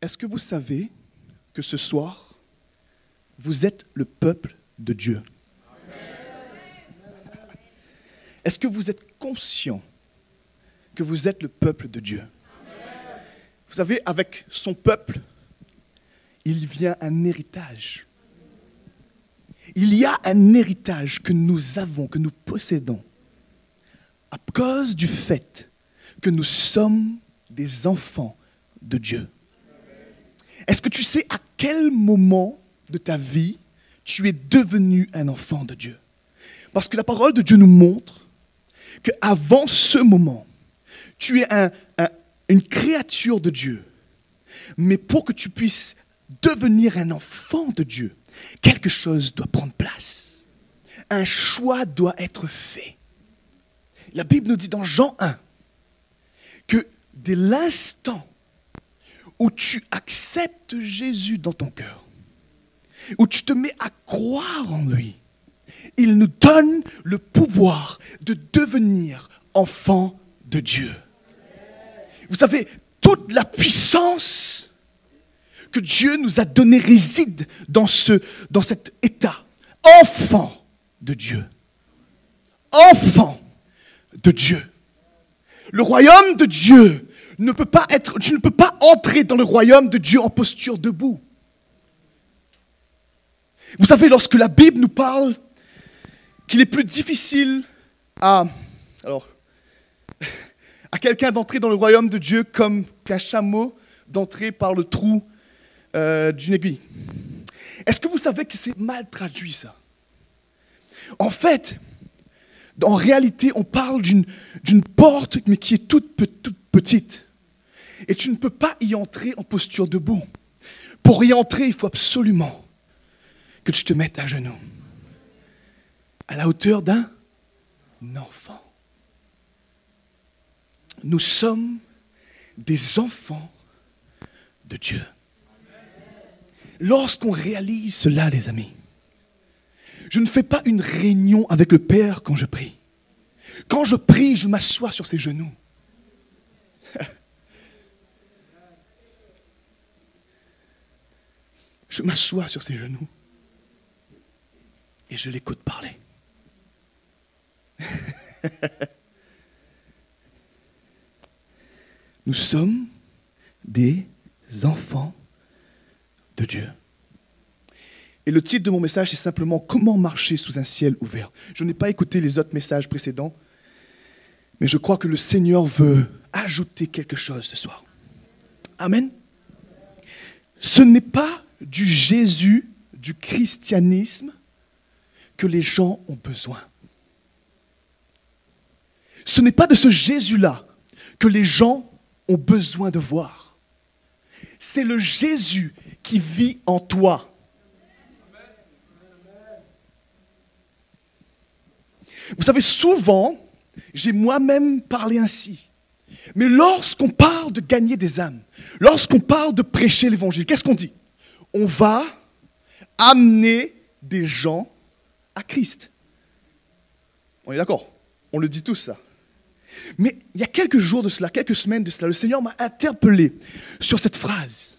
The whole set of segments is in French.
Est-ce que vous savez que ce soir, vous êtes le peuple de Dieu? Est-ce que vous êtes conscient que vous êtes le peuple de Dieu? Vous savez, avec son peuple, il vient un héritage. Il y a un héritage que nous avons, que nous possédons, à cause du fait que nous sommes des enfants de Dieu. Est-ce que tu sais à quel moment de ta vie tu es devenu un enfant de Dieu? Parce que la parole de Dieu nous montre qu'avant ce moment, tu es une créature de Dieu. Mais pour que tu puisses devenir un enfant de Dieu, quelque chose doit prendre place. Un choix doit être fait. La Bible nous dit dans Jean 1 que dès l'instant où tu acceptes Jésus dans ton cœur, où tu te mets à croire en lui, il nous donne le pouvoir de devenir enfant de Dieu. Vous savez, toute la puissance que Dieu nous a donnée réside dans, dans cet état. Enfant de Dieu. Enfant de Dieu. Le royaume de Dieu ne tu ne peux pas entrer dans le royaume de Dieu en posture debout. Vous savez, lorsque la Bible nous parle qu'il est plus difficile à, alors, à quelqu'un d'entrer dans le royaume de Dieu comme qu'un chameau d'entrer par le trou euh, d'une aiguille. Est-ce que vous savez que c'est mal traduit ça? En fait, en réalité, on parle d'une porte, mais qui est toute, toute petite. Et tu ne peux pas y entrer en posture debout. Pour y entrer, il faut absolument que tu te mettes à genoux à la hauteur d'un enfant. Nous sommes des enfants de Dieu. Lorsqu'on réalise cela, les amis, je ne fais pas une réunion avec le Père quand je prie. Quand je prie, je m'assois sur ses genoux. Je m'assois sur ses genoux et je l'écoute parler. Nous sommes des enfants de Dieu. Et le titre de mon message, c'est simplement Comment marcher sous un ciel ouvert. Je n'ai pas écouté les autres messages précédents, mais je crois que le Seigneur veut ajouter quelque chose ce soir. Amen. Ce n'est pas du Jésus, du christianisme que les gens ont besoin. Ce n'est pas de ce Jésus-là que les gens ont besoin de voir. C'est le Jésus qui vit en toi. Vous savez, souvent, j'ai moi-même parlé ainsi. Mais lorsqu'on parle de gagner des âmes, lorsqu'on parle de prêcher l'évangile, qu'est-ce qu'on dit? On va amener des gens à Christ. On est d'accord? On le dit tous ça. Mais il y a quelques jours de cela, quelques semaines de cela, le Seigneur m'a interpellé sur cette phrase.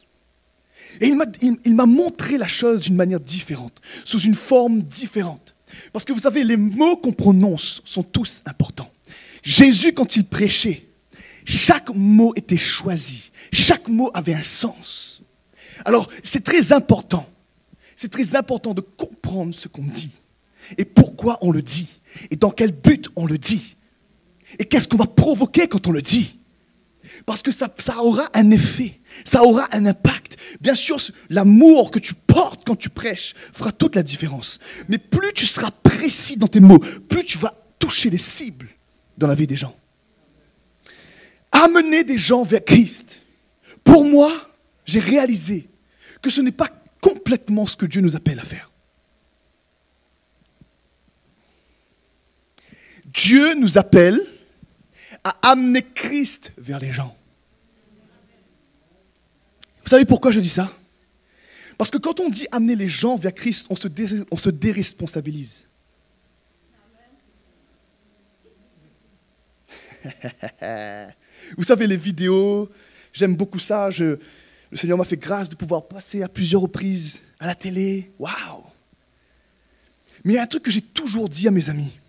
Et il m'a montré la chose d'une manière différente, sous une forme différente. Parce que vous savez, les mots qu'on prononce sont tous importants. Jésus, quand il prêchait, chaque mot était choisi, chaque mot avait un sens. Alors, c'est très important, c'est très important de comprendre ce qu'on dit et pourquoi on le dit et dans quel but on le dit. Et qu'est-ce qu'on va provoquer quand on le dit Parce que ça, ça, aura un effet, ça aura un impact. Bien sûr, l'amour que tu portes quand tu prêches fera toute la différence. Mais plus tu seras précis dans tes mots, plus tu vas toucher les cibles dans la vie des gens. Amener des gens vers Christ. Pour moi, j'ai réalisé que ce n'est pas complètement ce que Dieu nous appelle à faire. Dieu nous appelle à amener Christ vers les gens. Vous savez pourquoi je dis ça? Parce que quand on dit amener les gens vers Christ, on se, on se déresponsabilise. Vous savez, les vidéos, j'aime beaucoup ça. Je, Le Seigneur m'a fait grâce de pouvoir passer à plusieurs reprises à la télé. Waouh Mais il y a un truc que j'ai toujours dit à mes amis.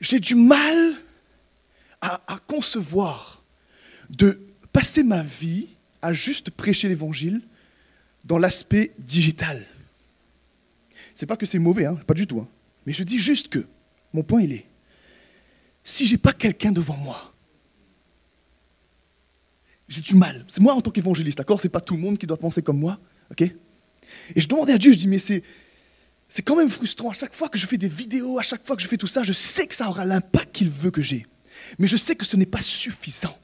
J'ai du mal à, concevoir de passer ma vie à juste prêcher l'évangile dans l'aspect digital. C'est pas que c'est mauvais, hein, pas du tout. hein. Mais je dis juste que, mon point il est, si j'ai pas quelqu'un devant moi, j'ai du mal. C'est moi en tant qu'évangéliste, d'accord? C'est pas tout le monde qui doit penser comme moi, ok? Et je demandais à Dieu, je dis, mais c'est, c'est quand même frustrant. À chaque fois que je fais des vidéos, à chaque fois que je fais tout ça, je sais que ça aura l'impact qu'il veut que j'ai. Mais je sais que ce n'est pas suffisant.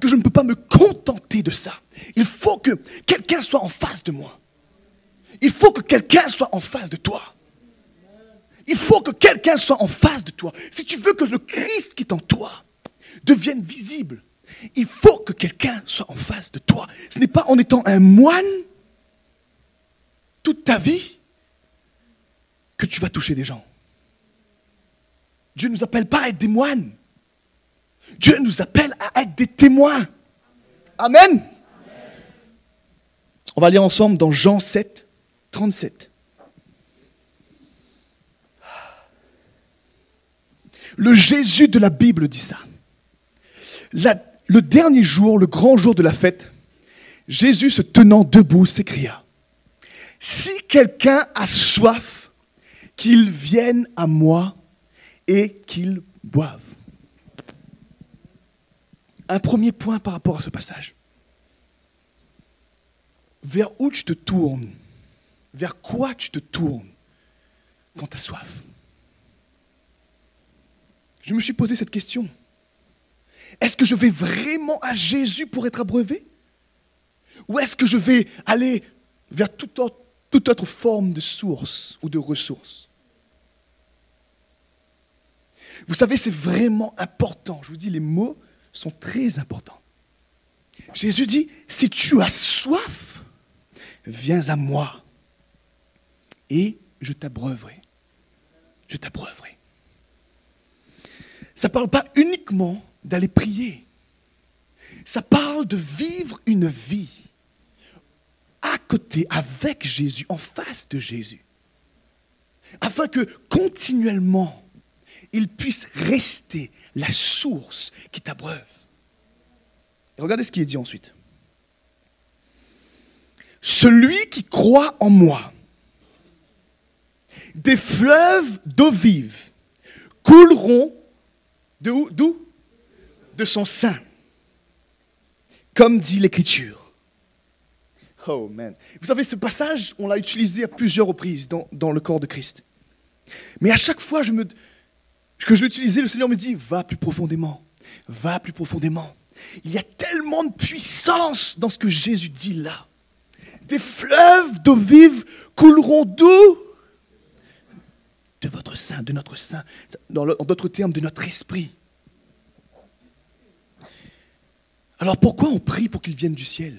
Que je ne peux pas me contenter de ça. Il faut que quelqu'un soit en face de moi. Il faut que quelqu'un soit en face de toi. Il faut que quelqu'un soit en face de toi. Si tu veux que le Christ qui est en toi devienne visible, il faut que quelqu'un soit en face de toi. Ce n'est pas en étant un moine toute ta vie que tu vas toucher des gens. Dieu ne nous appelle pas à être des moines. Dieu nous appelle à être des témoins. Amen. On va lire ensemble dans Jean 7, 37. Le Jésus de la Bible dit ça. La- le dernier jour, le grand jour de la fête, Jésus se tenant debout s'écria, Si quelqu'un a soif, qu'il vienne à moi et qu'il boive. Un premier point par rapport à ce passage. Vers où tu te tournes? Vers quoi tu te tournes quand tu as soif? Je me suis posé cette question. Est-ce que je vais vraiment à Jésus pour être abreuvé? Ou est-ce que je vais aller vers toute autre, forme de source ou de ressource? Vous savez, c'est vraiment important. Je vous dis, les mots sont très importants. Jésus dit, si tu as soif, viens à moi et je t'abreuverai. Je t'abreuverai. Ça ne parle pas uniquement d'aller prier. Ça parle de vivre une vie à côté, avec Jésus, en face de Jésus. Afin que continuellement, il puisse rester la source qui t'abreuve. Regardez ce qui est dit ensuite. Celui qui croit en moi, des fleuves d'eau vive couleront D'où? De son sein. Comme dit l'Écriture. Oh man. Vous savez, ce passage, on l'a utilisé à plusieurs reprises dans, dans le corps de Christ. Mais à chaque fois je me, que je l'utilisais, le Seigneur me dit, va plus profondément, va plus profondément. Il y a tellement de puissance dans ce que Jésus dit là. Des fleuves d'eau vive couleront d'où? De votre sein, de notre sein, dans d'autres termes, de notre esprit. Alors pourquoi on prie pour qu'il vienne du ciel?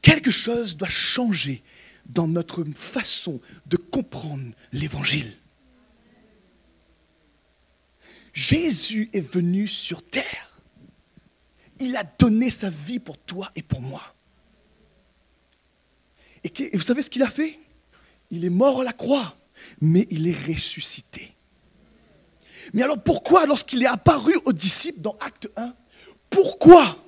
Quelque chose doit changer dans notre façon de comprendre l'évangile. Jésus est venu sur terre. Il a donné sa vie pour toi et pour moi. Et, vous savez ce qu'il a fait? Il est mort à la croix, mais il est ressuscité. Mais alors pourquoi, lorsqu'il est apparu aux disciples dans Acte 1, pourquoi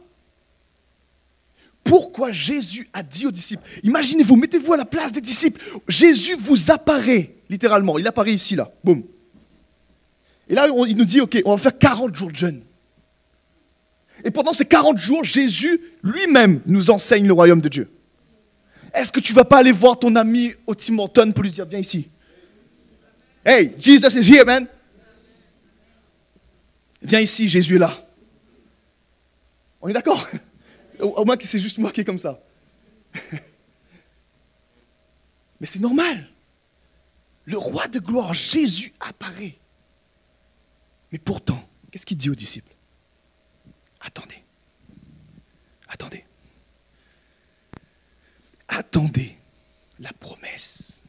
pourquoi Jésus a dit aux disciples, imaginez-vous, mettez-vous à la place des disciples, Jésus vous apparaît, littéralement, il apparaît ici, là, boum. Et là, il nous dit, ok, on va faire 40 jours de jeûne. Et pendant ces 40 jours, Jésus lui-même nous enseigne le royaume de Dieu. Est-ce que tu vas pas aller voir ton ami au pour lui dire, viens ici Hey, Jesus is here, man. Viens ici, Jésus est là. On est d'accord? Au, moins que c'est juste moi comme ça. Mais c'est normal. Le roi de gloire, Jésus, apparaît. Mais pourtant, qu'est-ce qu'il dit aux disciples? Attendez. Attendez. Attendez la promesse.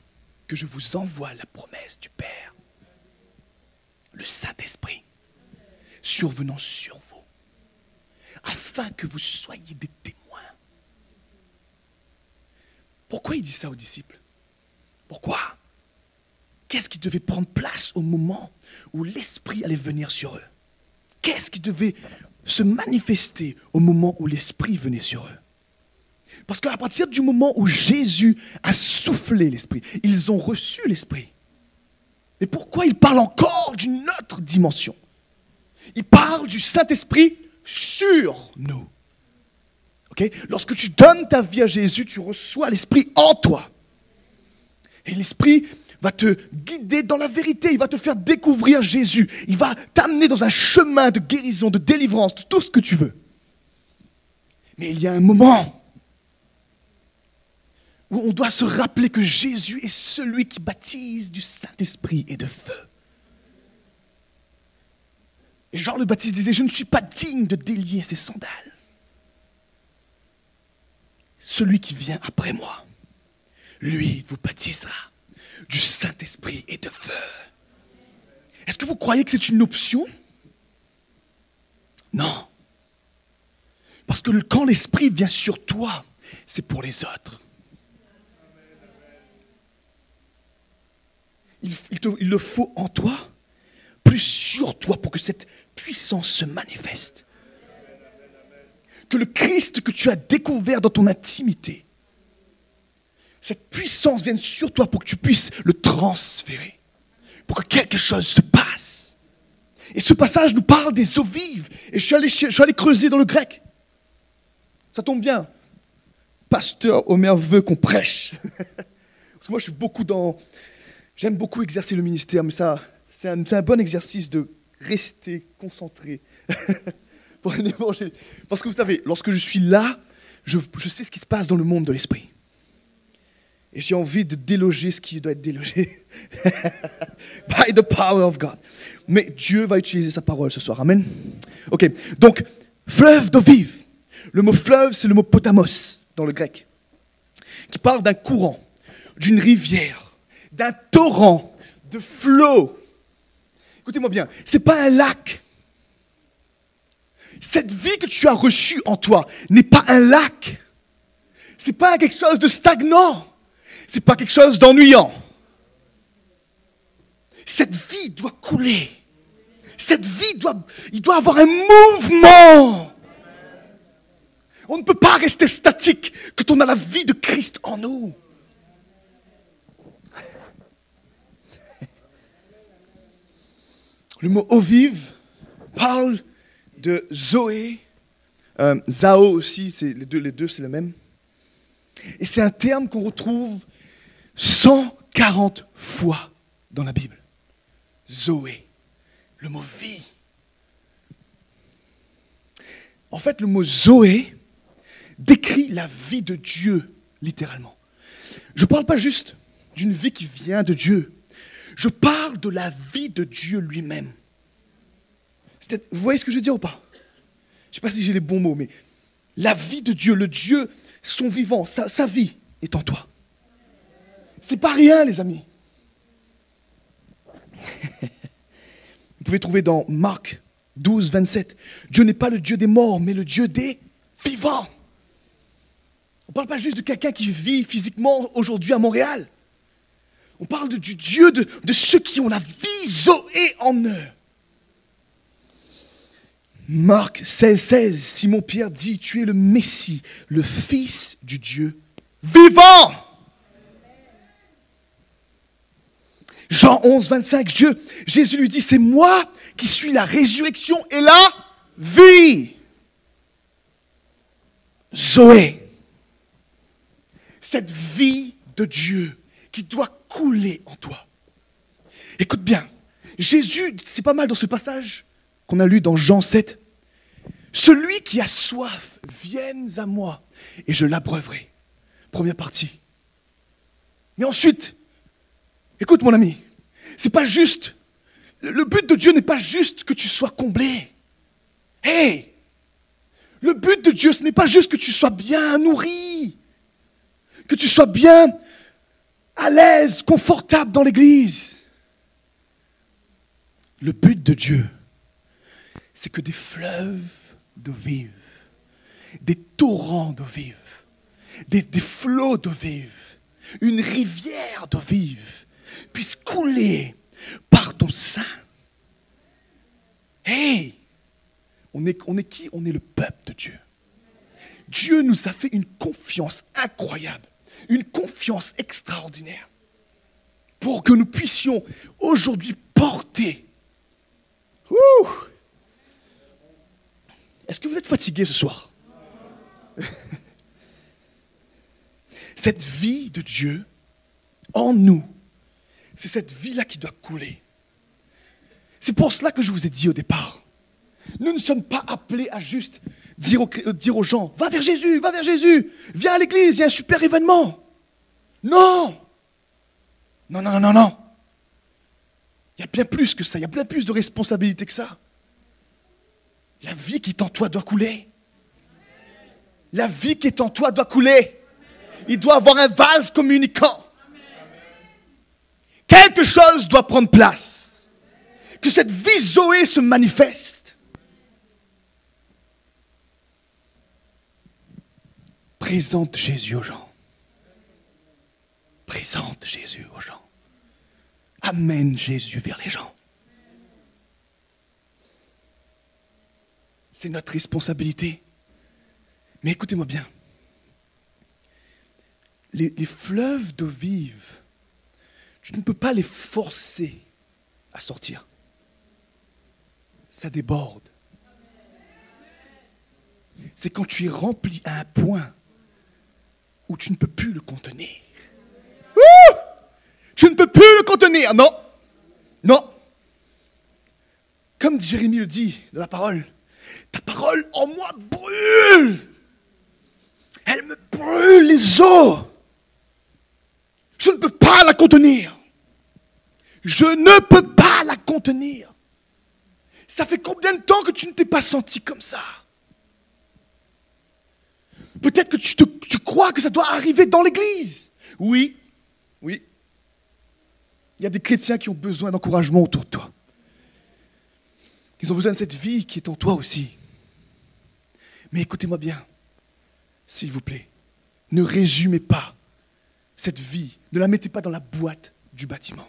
Que je vous envoie la promesse du Père. Le Saint-Esprit. Survenant sur vous, afin que vous soyez des témoins. Pourquoi il dit ça aux disciples? Pourquoi? Qu'est-ce qui devait prendre place au moment où l'Esprit allait venir sur eux? Qu'est-ce qui devait se manifester au moment où l'Esprit venait sur eux? Parce qu'à partir du moment où Jésus a soufflé l'Esprit, ils ont reçu l'Esprit. Et pourquoi il parle encore d'une autre dimension? Il parle du Saint-Esprit sur nous. Lorsque tu donnes ta vie à Jésus, tu reçois l'Esprit en toi. Et l'Esprit va te guider dans la vérité, il va te faire découvrir Jésus, il va t'amener dans un chemin de guérison, de délivrance, de tout ce que tu veux. Mais il y a un moment où on doit se rappeler que Jésus est celui qui baptise du Saint-Esprit et de feu. Et Jean le Baptiste disait, je ne suis pas digne de délier ses sandales. Celui qui vient après moi, lui vous baptisera du Saint-Esprit et de feu. Est-ce que vous croyez que c'est une option? Non. Parce que quand l'Esprit vient sur toi, c'est pour les autres. Il, il, le faut en toi, plus sur toi pour que cette puissance se manifeste. Que le Christ que tu as découvert dans ton intimité cette puissance vienne sur toi pour que tu puisses le transférer, pour que quelque chose se passe. Et ce passage nous parle des eaux vives. Et je suis allé, creuser dans le grec. Ça tombe bien. Pasteur Omer veut qu'on prêche. Parce que moi, je suis beaucoup dans. J'aime beaucoup exercer le ministère, mais ça, c'est un, bon exercice de rester concentré pour un évangile. Parce que vous savez, lorsque je suis là, je, je sais ce qui se passe dans le monde de l'esprit. Et j'ai envie de déloger ce qui doit être délogé. By the power of God. Mais Dieu va utiliser sa parole ce soir. Amen. Ok. Donc, fleuve d'eau vive. Le mot fleuve, c'est le mot potamos dans le grec. Qui parle d'un courant, d'une rivière, d'un torrent, de flot. Écoutez-moi bien. Ce n'est pas un lac. Cette vie que tu as reçue en toi n'est pas un lac. Ce n'est pas quelque chose de stagnant c'est pas quelque chose d'ennuyant. Cette vie doit couler. Cette vie doit, doit avoir un mouvement. On ne peut pas rester statique quand on a la vie de Christ en nous. Le mot eau parle de Zoé, euh, Zao aussi, les deux, les deux c'est le même. Et c'est un terme qu'on retrouve 140 fois dans la Bible. Zoé, le mot vie. En fait, le mot Zoé décrit la vie de Dieu, littéralement. Je ne parle pas juste d'une vie qui vient de Dieu. Je parle de la vie de Dieu lui-même. Vous voyez ce que je veux dire ou pas? Je ne sais pas si j'ai les bons mots, mais la vie de Dieu, le Dieu, son vivant, sa vie est en toi. C'est pas rien, les amis. Vous pouvez trouver dans Marc 12, 27, Dieu n'est pas le Dieu des morts, mais le Dieu des vivants. On ne parle pas juste de quelqu'un qui vit physiquement aujourd'hui à Montréal. On parle du Dieu de, de ceux qui ont la vie Zoé en eux. Marc 16, 16, Simon-Pierre dit, tu es le Messie, le Fils du Dieu vivant. Jean 11, 25, Dieu, Jésus lui dit, c'est moi qui suis la résurrection et la vie. Zoé, cette vie de Dieu qui doit couler en toi. Écoute bien, Jésus, c'est pas mal dans ce passage qu'on a lu dans Jean 7. Celui qui a soif, vienne à moi et je l'abreuverai. Première partie. Mais ensuite, Écoute mon ami, c'est pas juste. Le but de Dieu n'est pas juste que tu sois comblé. Hé Le but de Dieu, ce n'est pas juste que tu sois bien nourri, que tu sois bien à l'aise, confortable dans l'église. Le but de Dieu, c'est que des fleuves d'eau vive, des torrents d'eau vive, des, flots d'eau vive, une rivière d'eau vive puisse couler par ton sein. Hey, on on est qui? On est le peuple de Dieu. Dieu nous a fait une confiance incroyable, une confiance extraordinaire, pour que nous puissions aujourd'hui porter. Est-ce que vous êtes fatigué ce soir? Cette vie de Dieu en nous, c'est cette vie-là qui doit couler. C'est pour cela que je vous ai dit au départ, nous ne sommes pas appelés à juste dire aux, euh, dire aux gens, va vers Jésus, va vers Jésus, viens à l'église, il y a un super événement. Non Non, non, non, non, non. Il y a bien plus que ça, il y a bien plus de responsabilité que ça. La vie qui est en toi doit couler. La vie qui est en toi doit couler. Il doit avoir un vase communicant. Quelque chose doit prendre place. Que cette vie Zoé se manifeste. Présente Jésus aux gens. Présente Jésus aux gens. Amène Jésus vers les gens. C'est notre responsabilité. Mais écoutez-moi bien. Les, fleuves d'eau vive, tu ne peux pas les forcer à sortir. Ça déborde. C'est quand tu es rempli à un point où tu ne peux plus le contenir. Ouh tu ne peux plus le contenir. Non. Non. Comme Jérémie le dit dans la parole, ta parole en moi brûle. Elle me brûle les os. Je ne peux pas la contenir. Je ne peux pas la contenir. Ça fait combien de temps que tu ne t'es pas senti comme ça? Peut-être que tu, tu crois que ça doit arriver dans l'église. Oui, oui. Il y a des chrétiens qui ont besoin d'encouragement autour de toi. Ils ont besoin de cette vie qui est en toi aussi. Mais écoutez-moi bien, s'il vous plaît, ne résumez pas cette vie, ne la mettez pas dans la boîte du bâtiment.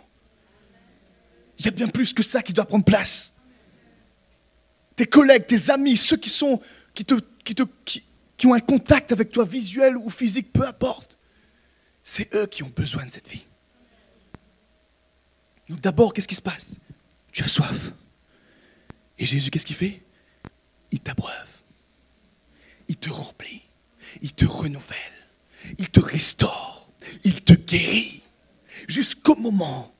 Il y a bien plus que ça qui doit prendre place. Tes collègues, tes amis, ceux qui, sont, qui, te, qui, te, qui, qui ont un contact avec toi, visuel ou physique, peu importe, c'est eux qui ont besoin de cette vie. Donc d'abord, qu'est-ce qui se passe? Tu as soif. Et Jésus, qu'est-ce qu'il fait? Il t'abreuve. Il te remplit. Il te renouvelle. Il te restaure. Il te guérit. Jusqu'au moment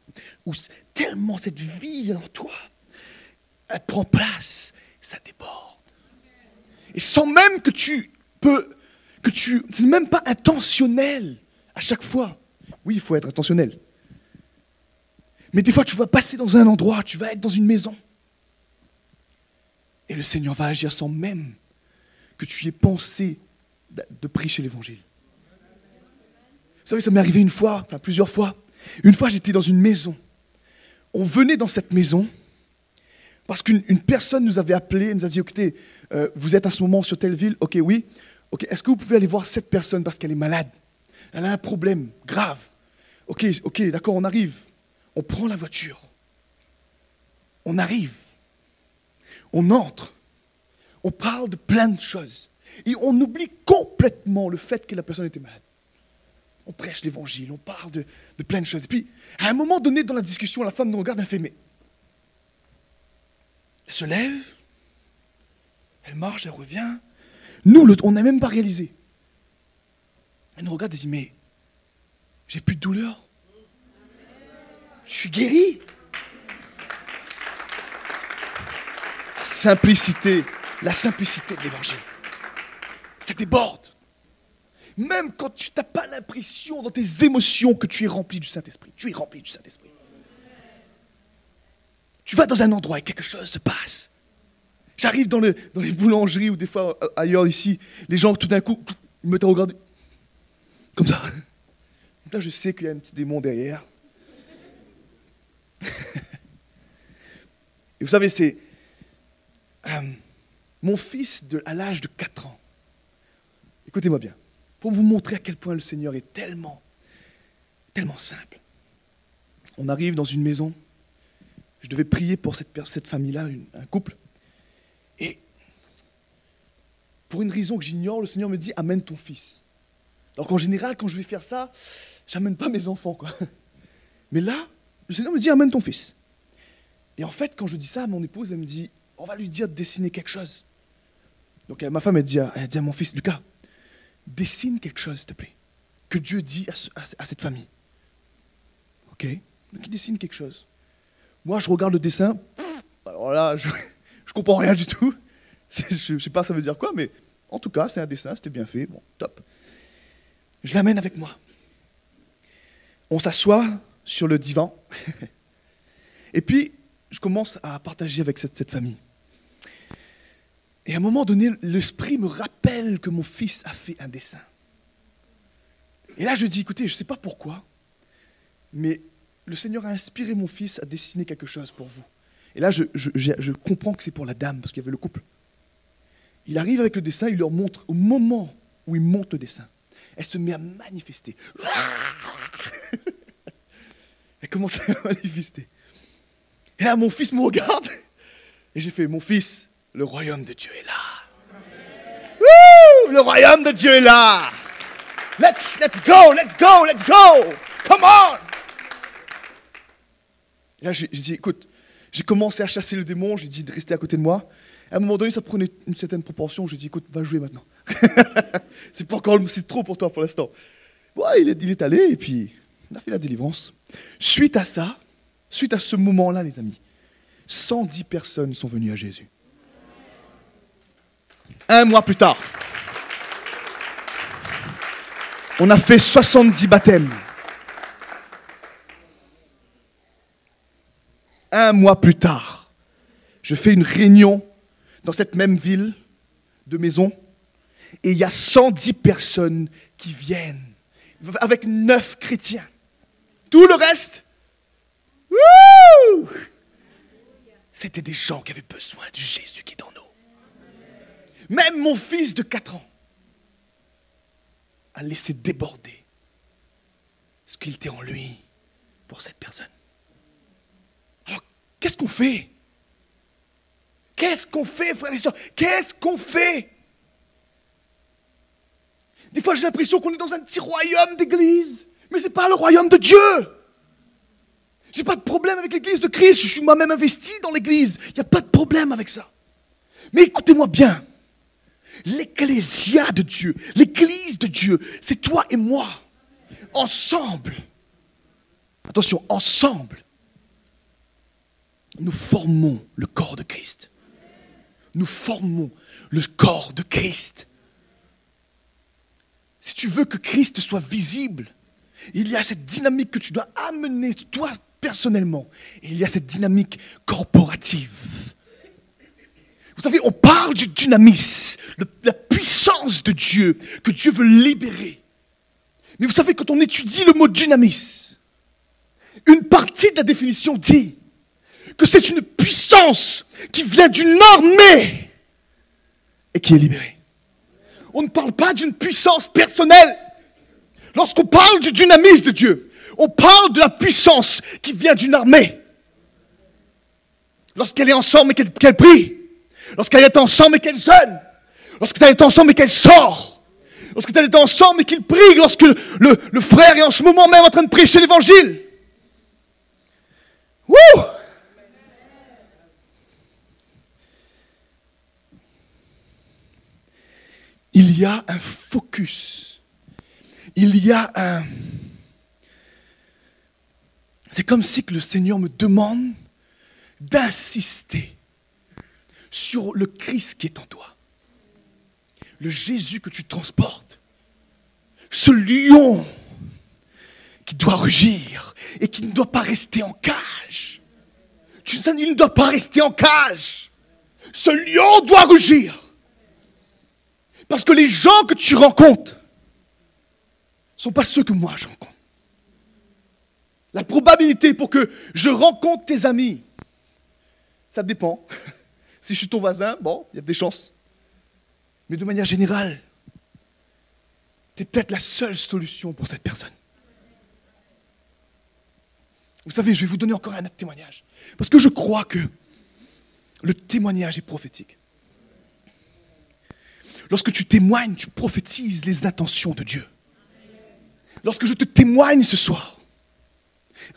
où tellement cette vie en toi, elle prend place, ça déborde. Et sans même que tu peux, que tu, c'est même pas intentionnel à chaque fois. Oui, il faut être intentionnel. Mais des fois, tu vas passer dans un endroit, tu vas être dans une maison. Et le Seigneur va agir sans même que tu aies pensé de prêcher l'évangile. Vous savez, ça m'est arrivé une fois, enfin plusieurs fois. Une fois, j'étais dans une maison. On venait dans cette maison parce qu'une personne nous avait appelé, nous a dit, écoutez, euh, vous êtes à ce moment sur telle ville, ok, oui, ok, est-ce que vous pouvez aller voir cette personne parce qu'elle est malade? Elle a un problème grave. Ok, ok, d'accord, on arrive. On prend la voiture. On arrive. On entre. On parle de plein de choses. Et on oublie complètement le fait que la personne était malade. On prêche l'évangile, on parle de, plein de choses. Et puis, à un moment donné dans la discussion, la femme nous regarde, elle fait, mais... Elle se lève, elle marche, elle revient. Nous, on n'a même pas réalisé. Elle nous regarde et dit, mais j'ai plus de douleur. Je suis guéri. Simplicité, la simplicité de l'évangile. Ça déborde. Même quand tu n'as pas l'impression dans tes émotions que tu es rempli du Saint-Esprit. Tu es rempli du Saint-Esprit. Tu vas dans un endroit et quelque chose se passe. J'arrive dans, les boulangeries ou des fois euh, ailleurs ici, les gens tout d'un coup ils me regardent comme ça. Là, je sais qu'il y a un petit démon derrière. et vous savez, c'est euh, mon fils à l'âge de 4 ans, écoutez-moi bien, pour vous montrer à quel point le Seigneur est tellement, tellement simple. On arrive dans une maison, je devais prier pour cette famille-là, un couple, et pour une raison que j'ignore, le Seigneur me dit, amène ton fils. Alors qu'en général, quand je vais faire ça, j'amène pas mes enfants. Quoi. Mais là, le Seigneur me dit, amène ton fils. Et en fait, quand je dis ça à mon épouse, elle me dit, on va lui dire de dessiner quelque chose. Donc ma femme, elle dit, à, elle dit à mon fils, Lucas, dessine quelque chose, s'il te plaît, que Dieu dit à, cette famille. Ok? Donc il dessine quelque chose. Moi, je regarde le dessin, alors là, je, je comprends rien du tout. Je ne sais pas ça veut dire quoi, mais en tout cas, c'est un dessin, c'était bien fait, bon, top. Je l'amène avec moi. On s'assoit sur le divan. Et puis, je commence à partager avec cette, cette famille. Et à un moment donné, l'esprit me rappelle que mon fils a fait un dessin. Et là, je dis, écoutez, je ne sais pas pourquoi, mais le Seigneur a inspiré mon fils à dessiner quelque chose pour vous. Et là, je, je comprends que c'est pour la dame, parce qu'il y avait le couple. Il arrive avec le dessin, il leur montre, au moment où il monte le dessin, elle se met à manifester. Elle commence à manifester. Et là, mon fils me regarde. Et j'ai fait, mon fils, le royaume de Dieu est là. le royaume de Dieu est là. Let's, let's go, let's go, let's go. Come on. Et là, j'ai dit, écoute, j'ai commencé à chasser le démon, j'ai dit de rester à côté de moi. À un moment donné, ça prenait une certaine proportion. J'ai dit, écoute, va jouer maintenant. c'est pas encore, c'est trop pour toi pour l'instant. Il est, il est allé et puis on a fait la délivrance. Suite à ça, suite à ce moment-là, les amis, 110 personnes sont venues à Jésus. Un mois plus tard, on a fait 70 baptêmes. Un mois plus tard, je fais une réunion dans cette même ville de maison, et il y a 110 personnes qui viennent, avec 9 chrétiens. Tout le reste, c'était des gens qui avaient besoin du Jésus qui est en nous. Même mon fils de 4 ans a laissé déborder ce qu'il était en lui pour cette personne. Qu'est-ce qu'on fait? Qu'est-ce qu'on fait, frères et sœurs Qu'est-ce qu'on fait? Des fois, j'ai l'impression qu'on est dans un petit royaume d'église, mais ce n'est pas le royaume de Dieu. J'ai pas de problème avec l'église de Christ, je suis moi-même investi dans l'église, il n'y a pas de problème avec ça. Mais écoutez-moi bien, l'ecclésia de Dieu, l'église de Dieu, c'est toi et moi, ensemble. Attention, ensemble, nous formons le corps de Christ nous formons le corps de Christ. Si tu veux que Christ soit visible, il y a cette dynamique que tu dois amener toi personnellement. Il y a cette dynamique corporative. Vous savez, on parle du dynamisme, la puissance de Dieu, que Dieu veut libérer. Mais vous savez, quand on étudie le mot dynamisme, une partie de la définition dit que c'est une puissance qui vient d'une armée et qui est libérée. On ne parle pas d'une puissance personnelle. Lorsqu'on parle du dynamisme de Dieu, on parle de la puissance qui vient d'une armée. Lorsqu'elle est ensemble et qu'elle prie, lorsqu'elle est ensemble et qu'elle jeûne, lorsqu'elle est ensemble et qu'elle sort, lorsqu'elle est ensemble et qu'il prie, lorsque le, le, frère est en ce moment même en train de prêcher l'évangile. Wouh il y a un focus. Il y a un... C'est comme si le Seigneur me demande d'insister sur le Christ qui est en toi. Le Jésus que tu transportes. Ce lion qui doit rugir et qui ne doit pas rester en cage. Il ne doit pas rester en cage. Ce lion doit rugir. Parce que les gens que tu rencontres ne sont pas ceux que moi je rencontre. La probabilité pour que je rencontre tes amis, ça dépend. Si je suis ton voisin, bon, il y a des chances. Mais de manière générale, tu es peut-être la seule solution pour cette personne. Vous savez, je vais vous donner encore un autre témoignage. Parce que je crois que le témoignage est prophétique. Lorsque tu témoignes, tu prophétises les intentions de Dieu. Lorsque je te témoigne ce soir,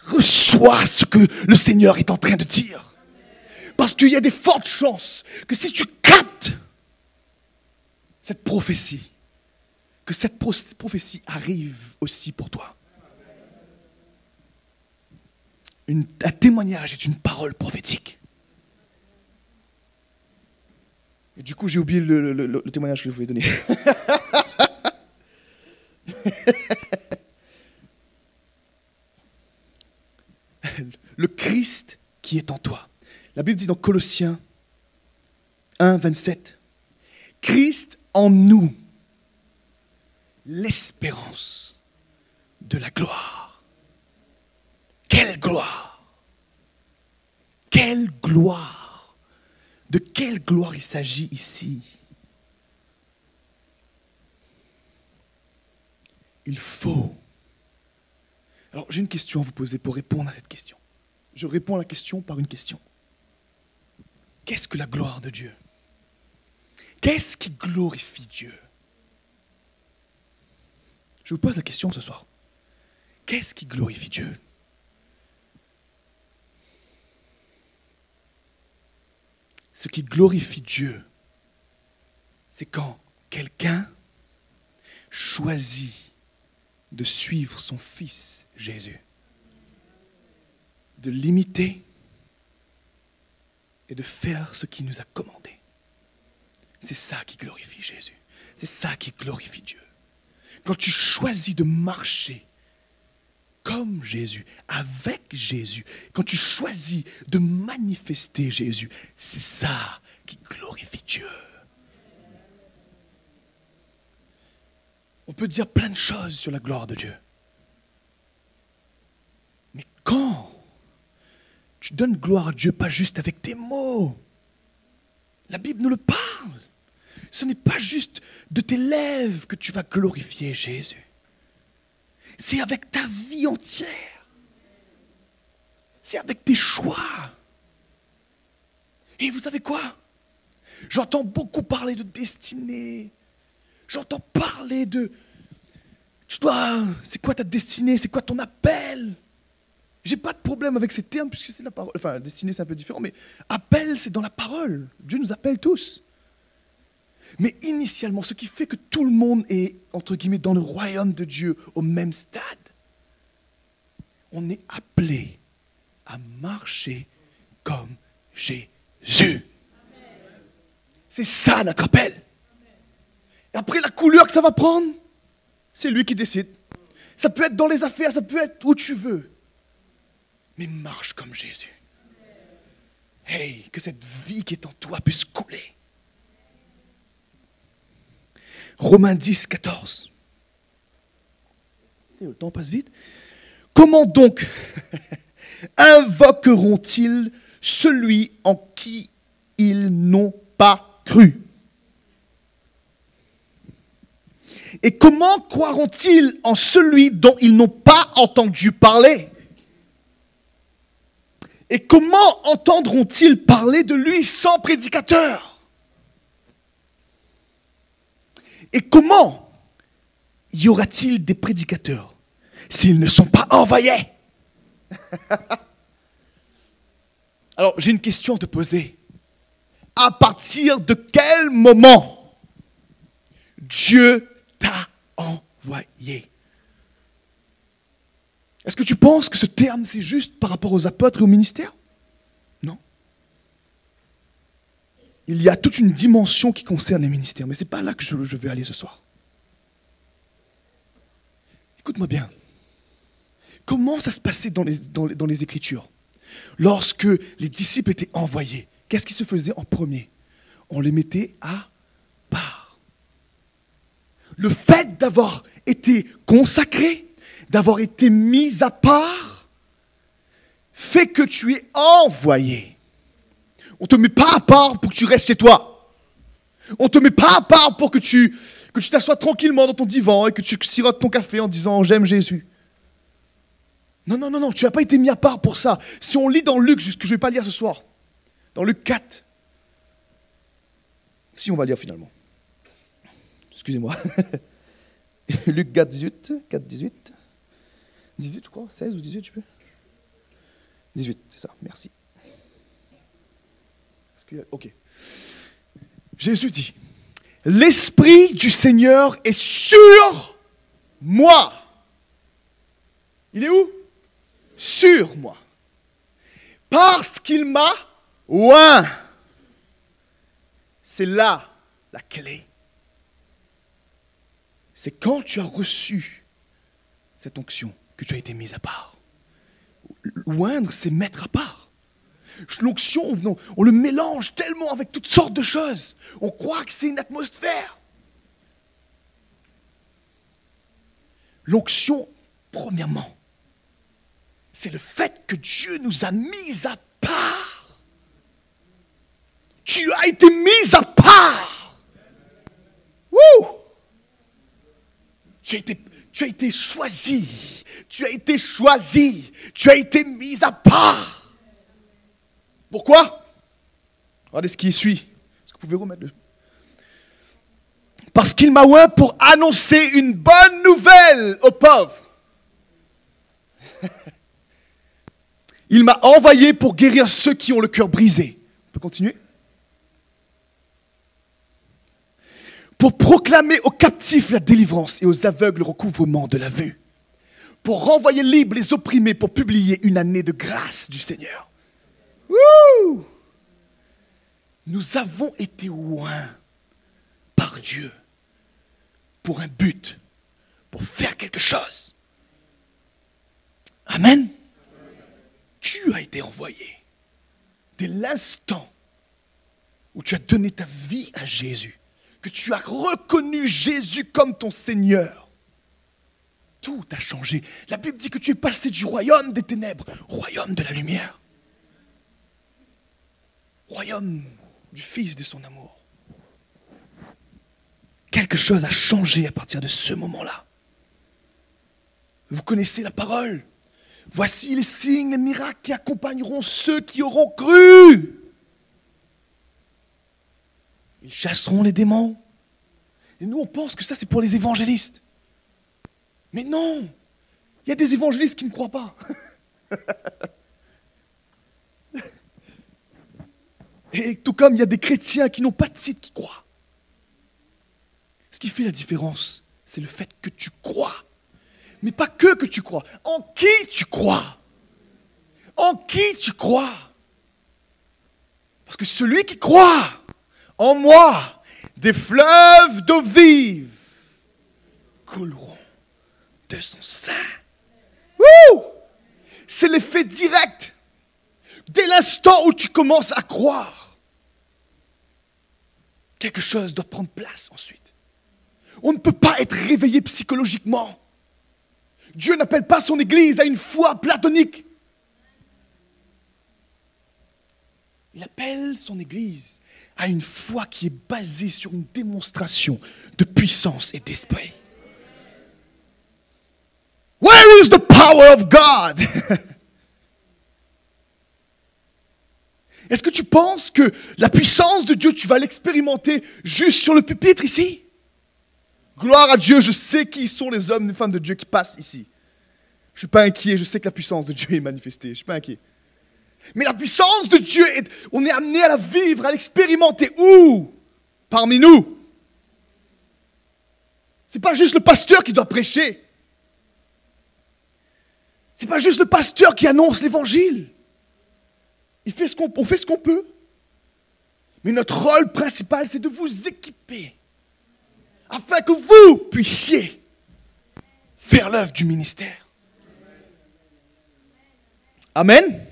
reçois ce que le Seigneur est en train de dire. Parce qu'il y a des fortes chances que si tu captes cette prophétie, que cette prophétie arrive aussi pour toi. un témoignage est une parole prophétique. Du coup, j'ai oublié le, témoignage que je voulais donner. le Christ qui est en toi. La Bible dit dans Colossiens 1, 27, Christ en nous, l'espérance de la gloire. Quelle gloire Quelle gloire De quelle gloire il s'agit ici? Il faut. Alors j'ai une question à vous poser pour répondre à cette question. Je réponds à la question par une question. Qu'est-ce que la gloire de Dieu? Qu'est-ce qui glorifie Dieu? Je vous pose la question ce soir. Qu'est-ce qui glorifie Dieu? Ce qui glorifie Dieu, c'est quand quelqu'un choisit de suivre son Fils Jésus, de l'imiter et de faire ce qu'il nous a commandé. C'est ça qui glorifie Jésus. C'est ça qui glorifie Dieu. Quand tu choisis de marcher comme Jésus, avec Jésus, quand tu choisis de manifester Jésus, c'est ça qui glorifie Dieu. On peut dire plein de choses sur la gloire de Dieu. Mais quand tu donnes gloire à Dieu pas juste avec tes mots. La Bible nous le parle. Ce n'est pas juste de tes lèvres que tu vas glorifier Jésus. C'est avec ta vie entière. C'est avec tes choix. Et vous savez quoi? J'entends beaucoup parler de destinée. J'entends parler de... Tu dois... C'est quoi ta destinée? C'est quoi ton appel? J'ai pas de problème avec ces termes puisque c'est la parole. Enfin, destiné, c'est un peu différent, mais appel, c'est dans la parole. Dieu nous appelle tous. Mais initialement, ce qui fait que tout le monde est, entre guillemets, dans le royaume de Dieu au même stade, on est appelé à marcher comme Jésus. C'est ça notre appel. Et après, la couleur que ça va prendre, c'est lui qui décide. Ça peut être dans les affaires, ça peut être où tu veux mais marche comme Jésus. Hey, que cette vie qui est en toi puisse couler. Romains 10, 14. Le temps passe vite. Comment donc invoqueront-ils celui en qui ils n'ont pas cru? Et comment croiront-ils en celui dont ils n'ont pas entendu parler? Et comment entendront-ils parler de lui sans prédicateur? Et comment y aura-t-il des prédicateurs s'ils ne sont pas envoyés Alors j'ai une question à te poser. À partir de quel moment Dieu t'a envoyé? Est-ce que tu penses que ce terme, c'est juste par rapport aux apôtres et au ministère Non. Il y a toute une dimension qui concerne les ministères, mais ce n'est pas là que je, veux aller ce soir. Écoute-moi bien. Comment ça se passait dans les Écritures? Lorsque les disciples étaient envoyés, qu'est-ce qui se faisait en premier? On les mettait à part. Le fait d'avoir été consacré, d'avoir été mis à part fait que tu es envoyé. On ne te met pas à part pour que tu restes chez toi. On ne te met pas à part pour que tu que tu t'assoies tranquillement dans ton divan et que tu sirotes ton café en disant j'aime Jésus. Non, non, non, non, tu n'as pas été mis à part pour ça. Si on lit dans Luc, ce que je ne vais pas lire ce soir, dans Luc 4, si on va lire finalement. Excusez-moi. Luc 4, 18, 4, 18. 18, je crois, 16 ou 18, tu peux 18, c'est ça, merci. Ok. Jésus dit, l'Esprit du Seigneur est sur moi. Il est où? Sur moi. Parce qu'il m'a oint. C'est là la clé. C'est quand tu as reçu cette onction que tu as été mis à part. Oindre, c'est mettre à part. L'onction, on le mélange tellement avec toutes sortes de choses. On croit que c'est une atmosphère. L'onction, premièrement, c'est le fait que Dieu nous a mis à part. Tu as été mis à part. Tu as été choisi. Tu as été choisi. Tu as été mis à part. Pourquoi? Regardez ce qui suit. Est-ce que vous pouvez remettre le... Parce qu'il m'a oint pour annoncer une bonne nouvelle aux pauvres. Il m'a envoyé pour guérir ceux qui ont le cœur brisé. On peut continuer? Pour proclamer aux captifs la délivrance et aux aveugles le recouvrement de la vue. Pour renvoyer libres les opprimés, pour publier une année de grâce du Seigneur. Nous avons été loin par Dieu pour un but, pour faire quelque chose. Amen. Tu as été envoyé dès l'instant où tu as donné ta vie à Jésus, que tu as reconnu Jésus comme ton Seigneur. Tout a changé. La Bible dit que tu es passé du royaume des ténèbres au royaume de la lumière royaume du Fils de son amour. Quelque chose a changé à partir de ce moment-là. Vous connaissez la parole. Voici les signes, les miracles qui accompagneront ceux qui auront cru. Ils chasseront les démons. Et nous, on pense que ça, c'est pour les évangélistes. Mais non, il y a des évangélistes qui ne croient pas. Et tout comme il y a des chrétiens qui n'ont pas de site qui croient. Ce qui fait la différence, c'est le fait que tu crois. Mais pas que que tu crois. En qui tu crois? En qui tu crois? Parce que celui qui croit en moi, des fleuves d'eau vive couleront de son sein. C'est l'effet direct. Dès l'instant où tu commences à croire, quelque chose doit prendre place ensuite. On ne peut pas être réveillé psychologiquement. Dieu n'appelle pas son Église à une foi platonique. Il appelle son Église à une foi qui est basée sur une démonstration de puissance et d'esprit. Where is the power of God? Est-ce que tu penses que la puissance de Dieu, tu vas l'expérimenter juste sur le pupitre ici? Gloire à Dieu, je sais qui sont les hommes et les femmes de Dieu qui passent ici. Je ne suis pas inquiet, je sais que la puissance de Dieu est manifestée, je ne suis pas inquiet. Mais la puissance de Dieu, on est amené à la vivre, à l'expérimenter. Où? Parmi nous. Ce n'est pas juste le pasteur qui doit prêcher. Ce n'est pas juste le pasteur qui annonce l'évangile. On fait ce qu'on peut. Mais notre rôle principal, c'est de vous équiper afin que vous puissiez faire l'œuvre du ministère. Amen.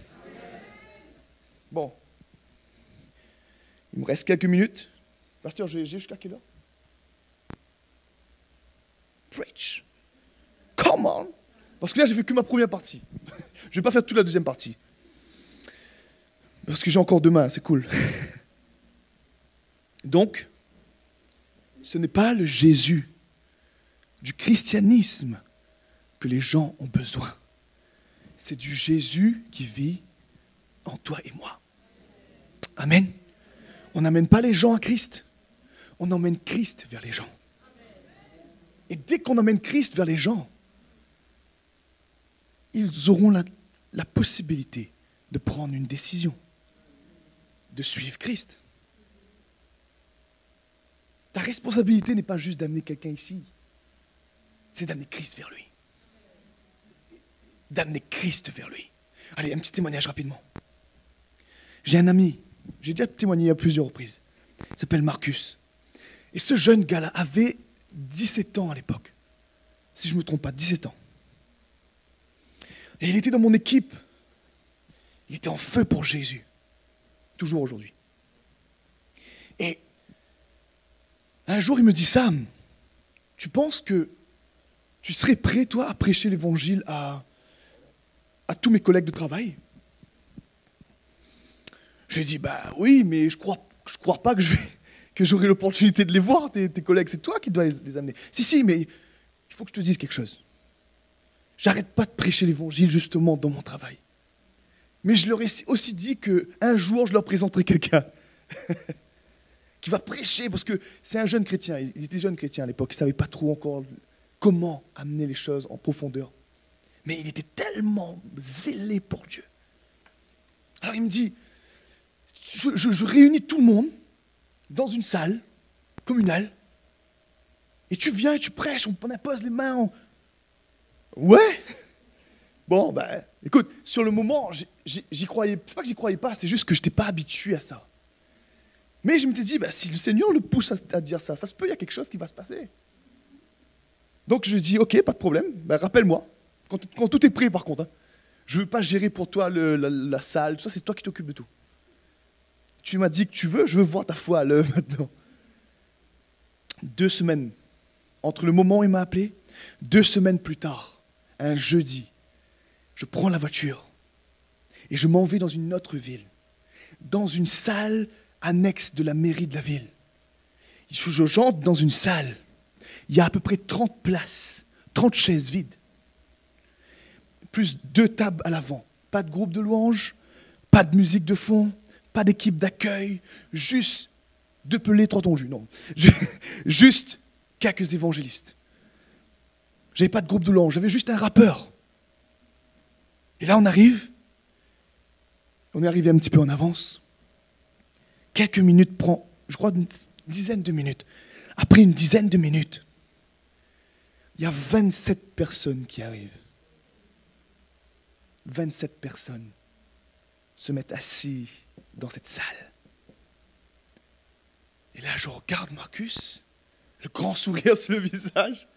Bon. Il me reste quelques minutes. Pasteur, j'ai jusqu'à quelle heure? Preach. Come on. Parce que là, j'ai fait que ma première partie. Je ne vais pas faire toute la deuxième partie. Parce que j'ai encore demain, c'est cool. Donc, ce n'est pas le Jésus du christianisme que les gens ont besoin. C'est du Jésus qui vit en toi et moi. Amen. On n'amène pas les gens à Christ, on emmène Christ vers les gens. Et dès qu'on emmène Christ vers les gens, ils auront la, la possibilité de prendre une décision, de suivre Christ. Ta responsabilité n'est pas juste d'amener quelqu'un ici, c'est d'amener Christ vers lui. D'amener Christ vers lui. Allez, un petit témoignage rapidement. J'ai un ami, j'ai déjà témoigné à plusieurs reprises, il s'appelle Marcus. Et ce jeune gars-là avait 17 ans à l'époque, si je ne me trompe pas, 17 ans. Et il était dans mon équipe. Il était en feu pour Jésus, toujours aujourd'hui. Et un jour, il me dit, Sam, tu penses que tu serais prêt, toi, à prêcher l'évangile à, tous mes collègues de travail? Je lui ai dit, bah oui, mais je crois, crois pas que j'aurai l'opportunité de les voir, tes, collègues, c'est toi qui dois les, amener. Si, si, mais il faut que je te dise quelque chose. J'arrête pas de prêcher l'évangile justement dans mon travail. Mais je leur ai aussi dit qu'un jour, je leur présenterai quelqu'un qui va prêcher, parce que c'est un jeune chrétien, il était jeune chrétien à l'époque, il ne savait pas trop encore comment amener les choses en profondeur. Mais il était tellement zélé pour Dieu. Alors il me dit, je réunis tout le monde, dans une salle communale, et tu viens et tu prêches, on impose les mains. Ouais Bon, ben, écoute, sur le moment, j'y croyais, c'est pas que j'y croyais pas, c'est juste que je n'étais pas habitué à ça. Mais je me suis dit, ben, si le Seigneur le pousse à, dire ça, ça se peut, il y a quelque chose qui va se passer. Donc je dis, ok, pas de problème, ben, rappelle-moi, quand, tout est prêt par contre. Hein. Je ne veux pas gérer pour toi la, salle, ça, c'est toi qui t'occupes de tout tu m'as dit que tu veux, je veux voir ta foi à l'œuvre maintenant. Deux semaines, entre le moment où il m'a appelé, deux semaines plus tard, un jeudi, je prends la voiture et je m'en vais dans une autre ville, dans une salle annexe de la mairie de la ville. Je j'entre dans une salle, il y a à peu près 30 places, 30 chaises vides, plus deux tables à l'avant, pas de groupe de louanges, pas de musique de fond, pas d'équipe d'accueil, juste deux pelés, trois tons non. Juste quelques évangélistes. J'avais pas de groupe de louange, j'avais juste un rappeur. Et là, on arrive, on est arrivé un petit peu en avance. Quelques minutes prend, je crois, une dizaine de minutes. Après une dizaine de minutes, il y a 27 personnes qui arrivent. 27 personnes se mettent assis dans cette salle. Et là, je regarde Marcus, le grand sourire sur le visage.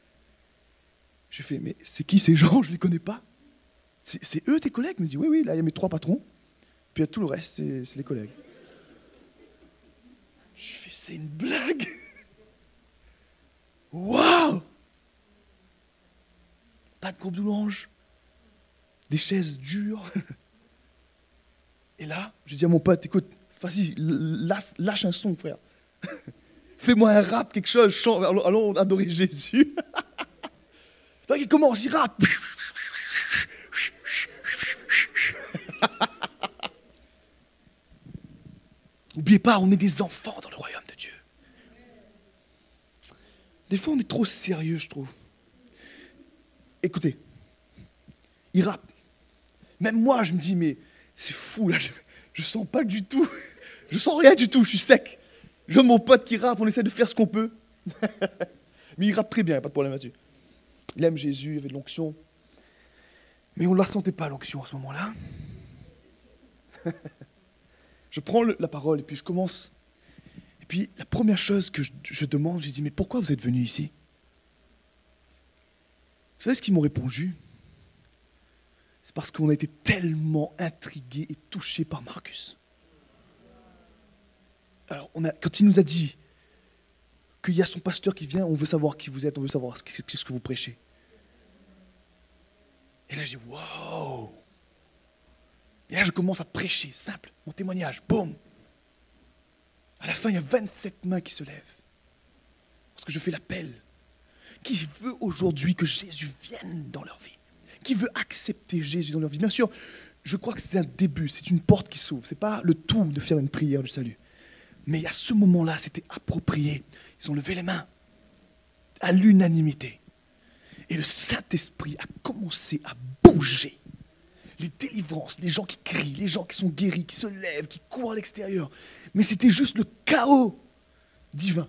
Je fais, mais c'est qui ces gens? Je ne les connais pas. C'est eux tes collègues? Il me dit, oui, oui, là, il y a mes trois patrons. Puis il tout le reste, c'est les collègues. Je fais, c'est une blague Waouh Pas de groupe de des chaises dures. Et là, je dis à mon pote, écoute, vas-y, lâche, un son, frère. Fais-moi un rap, quelque chose, chante, allons adorer Jésus. Donc il commence, il rappe. N'oubliez pas, on est des enfants dans le royaume de Dieu. Des fois, on est trop sérieux, je trouve. Écoutez, il rappe. Même moi, je me dis, mais c'est fou, là, je, je sens pas du tout. Je sens rien du tout, je suis sec. Je mon pote qui rappe, on essaie de faire ce qu'on peut. Mais il rappe très bien, il n'y a pas de problème là-dessus. Il aime Jésus, il avait de l'onction. Mais on ne la sentait pas, l'onction, à ce moment-là. je prends la parole et puis je commence. Et puis la première chose que je, demande, je dis, mais pourquoi vous êtes venu ici? Vous savez ce qu'ils m'ont répondu? C'est parce qu'on a été tellement intrigués et touchés par Marcus. Alors, quand il nous a dit qu'il y a son pasteur qui vient, on veut savoir qui vous êtes, on veut savoir ce que vous prêchez. Et là, j'ai dit, wow Et là, je commence à prêcher, simple, mon témoignage, boum. À la fin, il y a 27 mains qui se lèvent. Parce que je fais l'appel. Qui veut aujourd'hui que Jésus vienne dans leur vie? Qui veut accepter Jésus dans leur vie? Bien sûr, je crois que c'est un début, c'est une porte qui s'ouvre. Ce n'est pas le tout de faire une prière du salut. Mais à ce moment-là, c'était approprié. Ils ont levé les mains à l'unanimité. Et le Saint-Esprit a commencé à bouger. Les délivrances, les gens qui crient, les gens qui sont guéris, qui se lèvent, qui courent à l'extérieur. Mais c'était juste le chaos divin.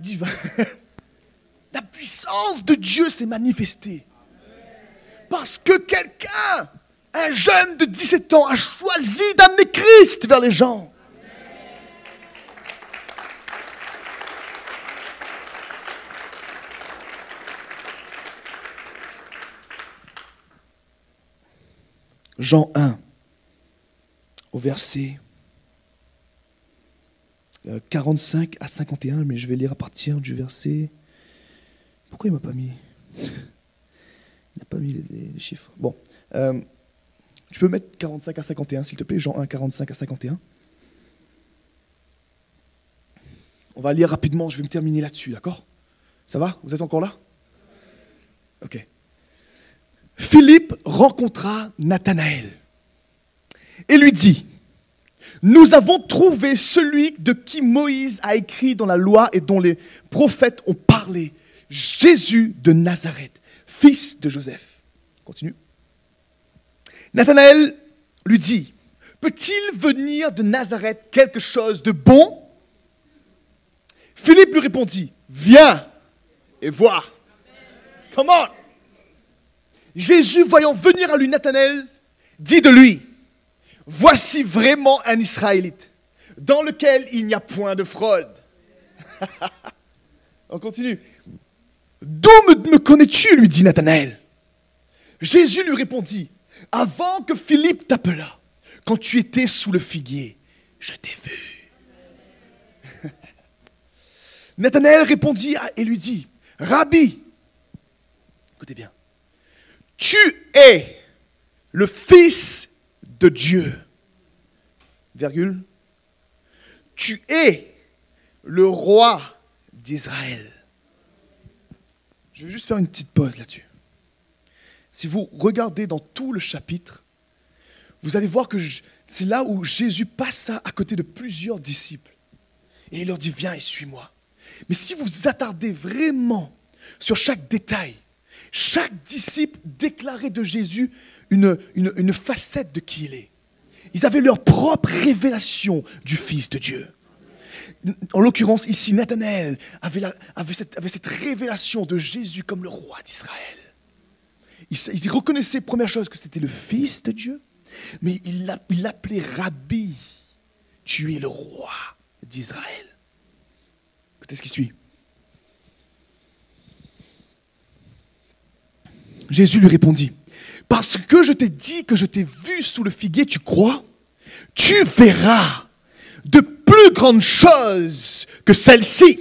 Divin. La puissance de Dieu s'est manifestée. Parce que quelqu'un, un jeune de 17 ans, a choisi d'amener Christ vers les gens. Jean 1, au verset 45 à 51, mais je vais lire à partir du verset. Pourquoi il m'a pas mis? Il n'a pas mis les, chiffres. Bon. Euh, tu peux mettre 45 à 51, s'il te plaît, Jean 1, 45 à 51. On va lire rapidement, je vais me terminer là-dessus, d'accord? Ça va? Vous êtes encore là? Ok. Philippe rencontra Nathanaël et lui dit, nous avons trouvé celui de qui Moïse a écrit dans la loi et dont les prophètes ont parlé, Jésus de Nazareth, fils de Joseph. Continue. Nathanaël lui dit, peut-il venir de Nazareth quelque chose de bon? Philippe lui répondit, viens et vois. Comment Jésus, voyant venir à lui Nathanaël, dit de lui, voici vraiment un Israélite, dans lequel il n'y a point de fraude. On continue. D'où me, connais-tu lui dit Nathanaël. Jésus lui répondit, avant que Philippe t'appela, quand tu étais sous le figuier, je t'ai vu. Nathanaël répondit et lui dit, Rabbi, écoutez bien, tu es le Fils de Dieu. Tu es le roi d'Israël. Je vais juste faire une petite pause là-dessus. Si vous regardez dans tout le chapitre, vous allez voir que c'est là où Jésus passe à côté de plusieurs disciples. Et il leur dit, viens et suis-moi. Mais si vous vous attardez vraiment sur chaque détail, chaque disciple déclarait de Jésus une, une, facette de qui il est. Ils avaient leur propre révélation du Fils de Dieu. En l'occurrence, ici, Nathanaël avait, cette, révélation de Jésus comme le roi d'Israël. Il, il, reconnaissait, première chose, que c'était le Fils de Dieu, mais il l'appelait Rabbi. Tu es le roi d'Israël. Écoutez ce qui suit. Jésus lui répondit, parce que je t'ai dit que je t'ai vu sous le figuier, tu crois? Tu verras de plus grandes choses que celles-ci.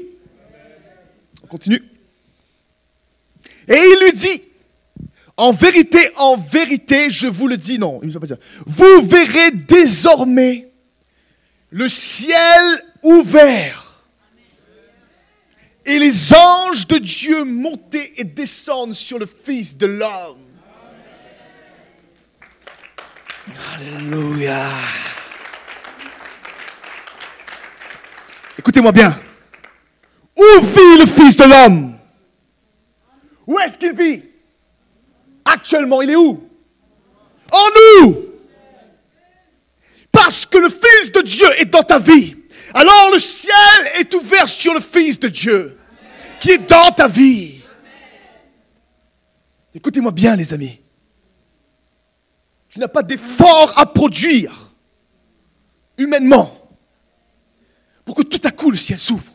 On continue. Et il lui dit, en vérité, en vérité, je vous le dis, non, vous verrez désormais le ciel ouvert et les anges de Dieu monter et descendent sur le Fils de l'homme. Alléluia. Écoutez-moi bien. Où vit le Fils de l'homme? Où est-ce qu'il vit? Actuellement, il est où? En nous. Parce que le Fils de Dieu est dans ta vie. Alors le ciel est ouvert sur le Fils Dieu qui est dans ta vie. Écoutez-moi bien les amis. Tu n'as pas d'effort à produire humainement pour que tout à coup le ciel s'ouvre.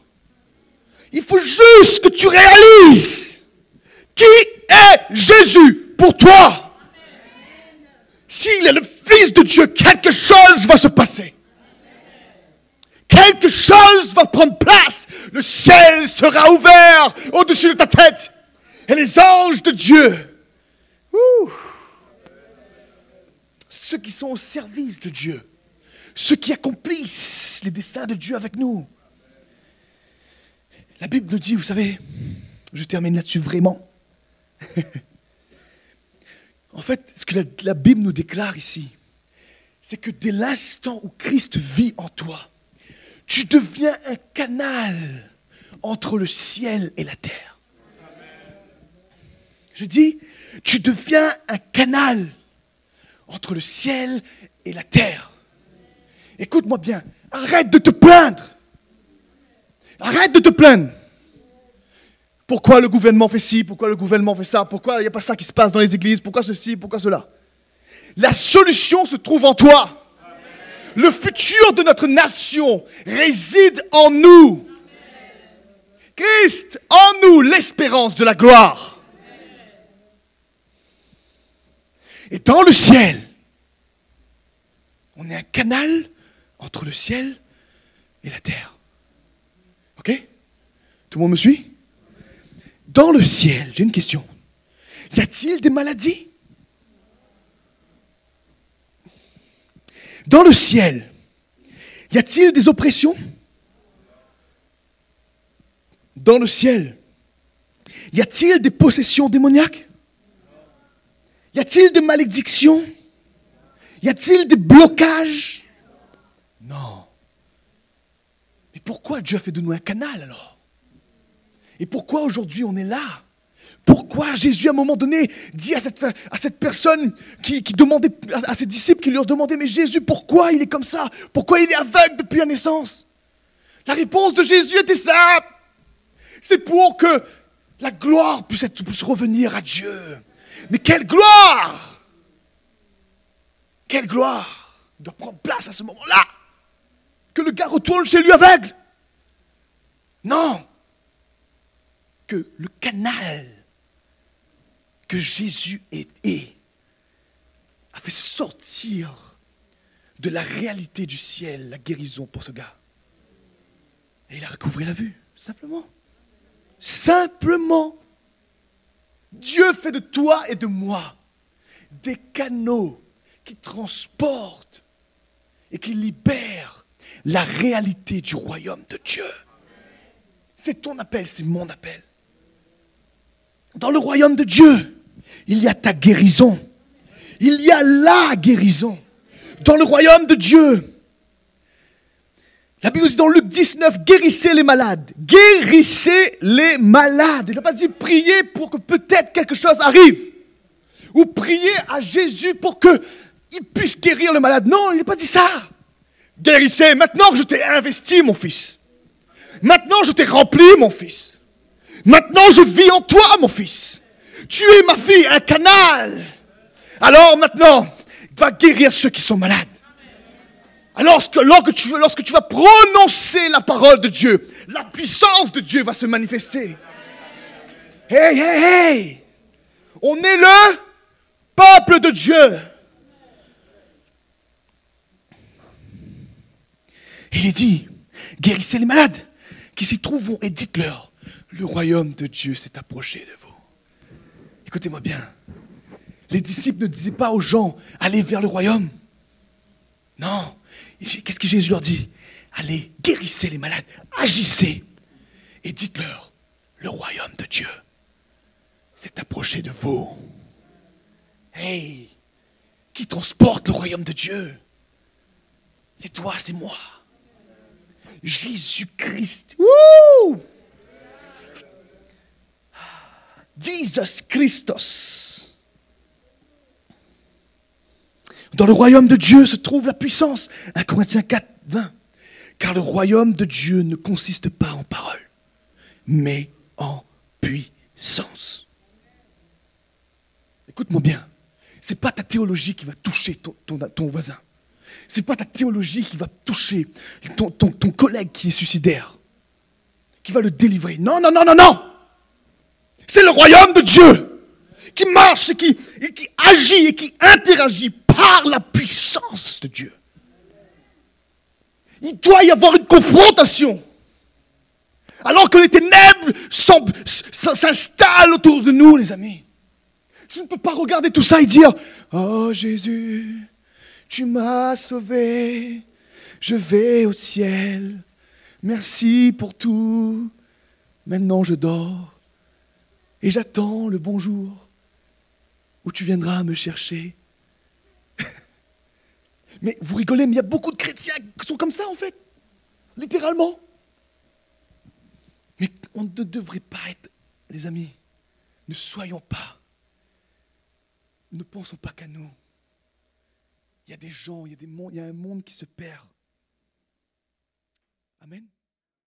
Il faut juste que tu réalises qui est Jésus pour toi. S'il est le Fils de Dieu, quelque chose va se passer. Quelque chose va prendre place. Le ciel sera ouvert au-dessus de ta tête. Et les anges de Dieu ceux qui sont au service de Dieu, ceux qui accomplissent les desseins de Dieu avec nous. La Bible nous dit, vous savez, je termine là-dessus vraiment. en fait, ce que la, la Bible nous déclare ici, c'est que dès l'instant où Christ vit en toi, tu deviens un canal entre le ciel et la terre. Je dis, tu deviens un canal entre le ciel et la terre. Écoute-moi bien, arrête de te plaindre. Arrête de te plaindre. Pourquoi le gouvernement fait ci, pourquoi le gouvernement fait ça, pourquoi il n'y a pas ça qui se passe dans les églises, pourquoi ceci, pourquoi cela? La solution se trouve en toi. Le futur de notre nation réside en nous. Christ, en nous, l'espérance de la gloire. Et dans le ciel, on est un canal entre le ciel et la terre. OK? Tout le monde me suit? Dans le ciel, j'ai une question. Y a-t-il des maladies? Dans le ciel, y a-t-il des oppressions? Dans le ciel, y a-t-il des possessions démoniaques? Y a-t-il des malédictions? Y a-t-il des blocages? Non. Mais pourquoi Dieu a fait de nous un canal alors? Et pourquoi aujourd'hui on est là? Pourquoi Jésus, à un moment donné, dit à cette, personne qui, demandait, à ses disciples qui leur demandaient, mais Jésus, pourquoi il est comme ça? Pourquoi il est aveugle depuis la naissance? La réponse de Jésus était simple. C'est pour que la gloire puisse revenir à Dieu. Mais quelle gloire! Quelle gloire doit prendre place à ce moment-là? Que le gars retourne chez lui aveugle? Non. Que le canal que Jésus est a fait sortir de la réalité du ciel la guérison pour ce gars. Et il a recouvré la vue, simplement. Simplement. Dieu fait de toi et de moi des canaux qui transportent et qui libèrent la réalité du royaume de Dieu. C'est ton appel, c'est mon appel. Dans le royaume de Dieu, il y a ta guérison. Il y a la guérison. Dans le royaume de Dieu. La Bible dit dans Luc 19, guérissez les malades. Guérissez les malades. Il n'a pas dit prier pour que peut-être quelque chose arrive. Ou prier à Jésus pour qu'il puisse guérir le malade. Non, il n'a pas dit ça. Guérissez. Maintenant que je t'ai investi, mon fils. Maintenant je t'ai rempli, mon fils. Maintenant je vis en toi, mon fils. Tu es ma fille, un canal. Alors maintenant, va guérir ceux qui sont malades. Alors lorsque tu, lorsque tu vas prononcer la parole de Dieu, la puissance de Dieu va se manifester. Hey, hey, hey! On est le peuple de Dieu. il est dit, guérissez les malades qui s'y trouvent et dites-leur, le royaume de Dieu s'est approché de vous. Écoutez-moi bien. Les disciples ne disaient pas aux gens, allez vers le royaume. Non. Qu'est-ce que Jésus leur dit? Allez, guérissez les malades, agissez et dites-leur, le royaume de Dieu s'est approché de vous. Hey, qui transporte le royaume de Dieu? C'est toi, c'est moi. Jésus-Christ. Jesus Christos. Dans le royaume de Dieu se trouve la puissance. 1 Corinthiens 4, 20. Car le royaume de Dieu ne consiste pas en parole, mais en puissance. Écoute-moi bien. Ce n'est pas ta théologie qui va toucher ton, ton, ton voisin. Ce n'est pas ta théologie qui va toucher ton, ton collègue qui est suicidaire, qui va le délivrer. Non, non, non, non, non. C'est le royaume de Dieu qui marche, qui, qui agit et qui interagit par la puissance de Dieu. Il doit y avoir une confrontation. Alors que les ténèbres s'installent autour de nous, les amis. Tu ne peux pas regarder tout ça et dire, oh Jésus, Tu m'as sauvé, je vais au ciel. Merci pour tout. Maintenant je dors et j'attends le bonjour où tu viendras me chercher. mais vous rigolez, mais il y a beaucoup de chrétiens qui sont comme ça en fait, littéralement. Mais on ne devrait pas être, les amis, ne soyons pas, ne pensons pas qu'à nous. Il y a des gens, il y a, il y a un monde qui se perd. Amen.